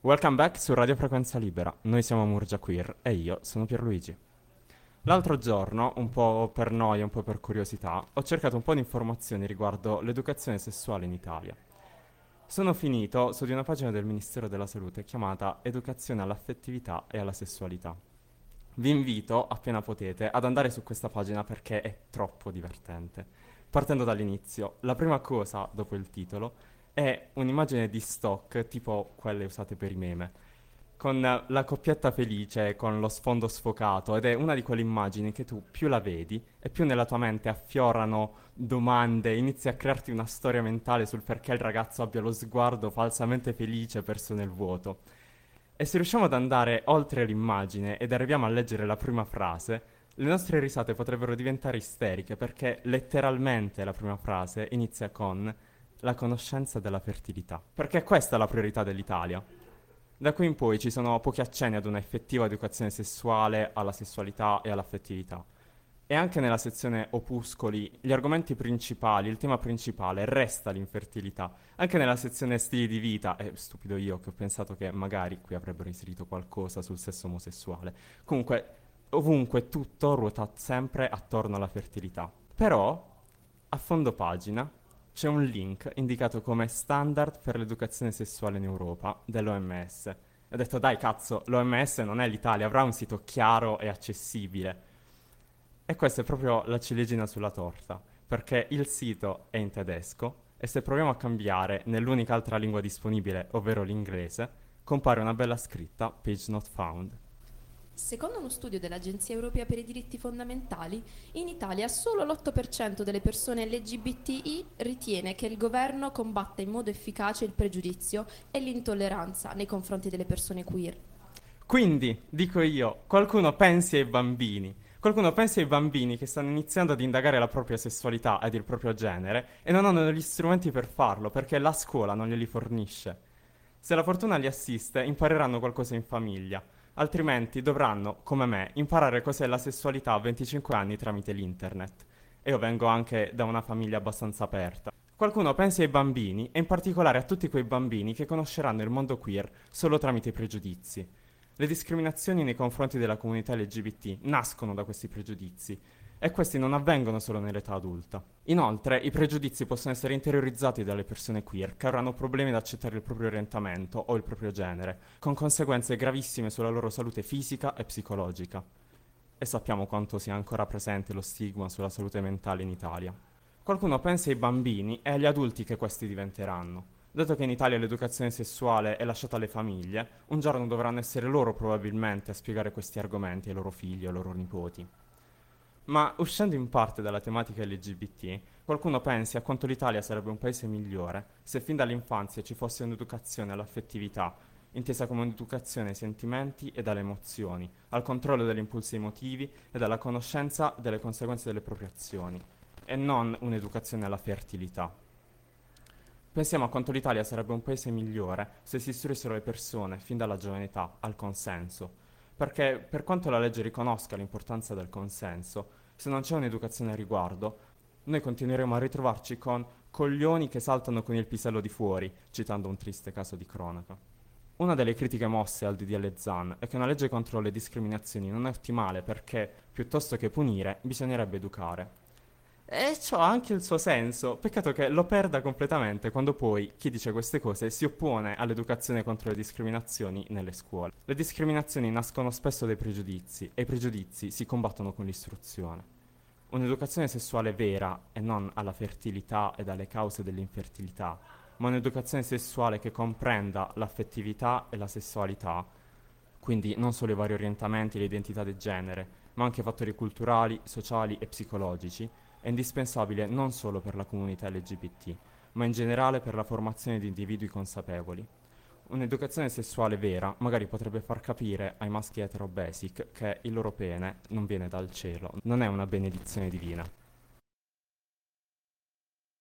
Welcome back su Radio Frequenza Libera. Noi siamo Murgia Queer e io sono Pierluigi. L'altro giorno, un po' per noia, un po' per curiosità, ho cercato un po' di informazioni riguardo l'educazione sessuale in Italia. Sono finito su di una pagina del Ministero della Salute chiamata Educazione all'affettività e alla sessualità. Vi invito, appena potete, ad andare su questa pagina perché è troppo divertente. Partendo dall'inizio, la prima cosa dopo il titolo è un'immagine di stock tipo quelle usate per i meme, con la coppietta felice, con lo sfondo sfocato, ed è una di quelle immagini che tu più la vedi e più nella tua mente affiorano domande, inizi a crearti una storia mentale sul perché il ragazzo abbia lo sguardo falsamente felice perso nel vuoto. E se riusciamo ad andare oltre l'immagine ed arriviamo a leggere la prima frase, le nostre risate potrebbero diventare isteriche perché letteralmente la prima frase inizia con la conoscenza della fertilità. Perché questa è la priorità dell'Italia. Da qui in poi ci sono pochi accenni ad una effettiva educazione sessuale, alla sessualità e all'affettività. E anche nella sezione opuscoli, gli argomenti principali, il tema principale resta l'infertilità. Anche nella sezione stili di vita, è stupido io che ho pensato che magari qui avrebbero inserito qualcosa sul sesso omosessuale. Comunque, ovunque tutto ruota sempre attorno alla fertilità. Però, a fondo pagina, c'è un link indicato come standard per l'educazione sessuale in Europa dell'OMS. Ho detto, dai cazzo, l'OMS non è l'Italia, avrà un sito chiaro e accessibile. E questa è proprio la ciliegina sulla torta, perché il sito è in tedesco e se proviamo a cambiare nell'unica altra lingua disponibile, ovvero l'inglese, compare una bella scritta, page not found. Secondo uno studio dell'Agenzia Europea per i diritti fondamentali, in Italia solo l'8% delle persone LGBTI ritiene che il governo combatta in modo efficace il pregiudizio e l'intolleranza nei confronti delle persone queer. Quindi, dico io, qualcuno pensi ai bambini. Qualcuno pensi ai bambini che stanno iniziando ad indagare la propria sessualità ed il proprio genere e non hanno gli strumenti per farlo perché la scuola non glieli fornisce. Se la fortuna li assiste, impareranno qualcosa in famiglia altrimenti dovranno, come me, imparare cos'è la sessualità a 25 anni tramite l'internet. E io vengo anche da una famiglia abbastanza aperta. Qualcuno pensi ai bambini, e in particolare a tutti quei bambini che conosceranno il mondo queer solo tramite i pregiudizi. Le discriminazioni nei confronti della comunità LGBT nascono da questi pregiudizi e questi non avvengono solo nell'età adulta. Inoltre, i pregiudizi possono essere interiorizzati dalle persone queer che avranno problemi ad accettare il proprio orientamento o il proprio genere, con conseguenze gravissime sulla loro salute fisica e psicologica. E sappiamo quanto sia ancora presente lo stigma sulla salute mentale in Italia. Qualcuno pensa ai bambini e agli adulti che questi diventeranno. Dato che in Italia l'educazione sessuale è lasciata alle famiglie, un giorno dovranno essere loro probabilmente a spiegare questi argomenti ai loro figli o ai loro nipoti. Ma uscendo in parte dalla tematica LGBT, qualcuno pensi a quanto l'Italia sarebbe un paese migliore se fin dall'infanzia ci fosse un'educazione all'affettività, intesa come un'educazione ai sentimenti e alle emozioni, al controllo degli impulsi emotivi e alla conoscenza delle conseguenze delle proprie azioni, e non un'educazione alla fertilità. Pensiamo a quanto l'Italia sarebbe un paese migliore se si istruissero le persone fin dalla giovane età al consenso, perché per quanto la legge riconosca l'importanza del consenso, se non c'è un'educazione a riguardo, noi continueremo a ritrovarci con coglioni che saltano con il pisello di fuori, citando un triste caso di cronaca. Una delle critiche mosse al DDL ZAN è che una legge contro le discriminazioni non è ottimale perché, piuttosto che punire, bisognerebbe educare. E ciò ha anche il suo senso, peccato che lo perda completamente quando poi chi dice queste cose si oppone all'educazione contro le discriminazioni nelle scuole. Le discriminazioni nascono spesso dai pregiudizi e i pregiudizi si combattono con l'istruzione. Un'educazione sessuale vera e non alla fertilità e alle cause dell'infertilità, ma un'educazione sessuale che comprenda l'affettività e la sessualità, quindi non solo i vari orientamenti e l'identità di genere, ma anche fattori culturali, sociali e psicologici, è indispensabile non solo per la comunità LGBT, ma in generale per la formazione di individui consapevoli. Un'educazione sessuale vera magari potrebbe far capire ai maschi etero basic che il loro pene non viene dal cielo, non è una benedizione divina.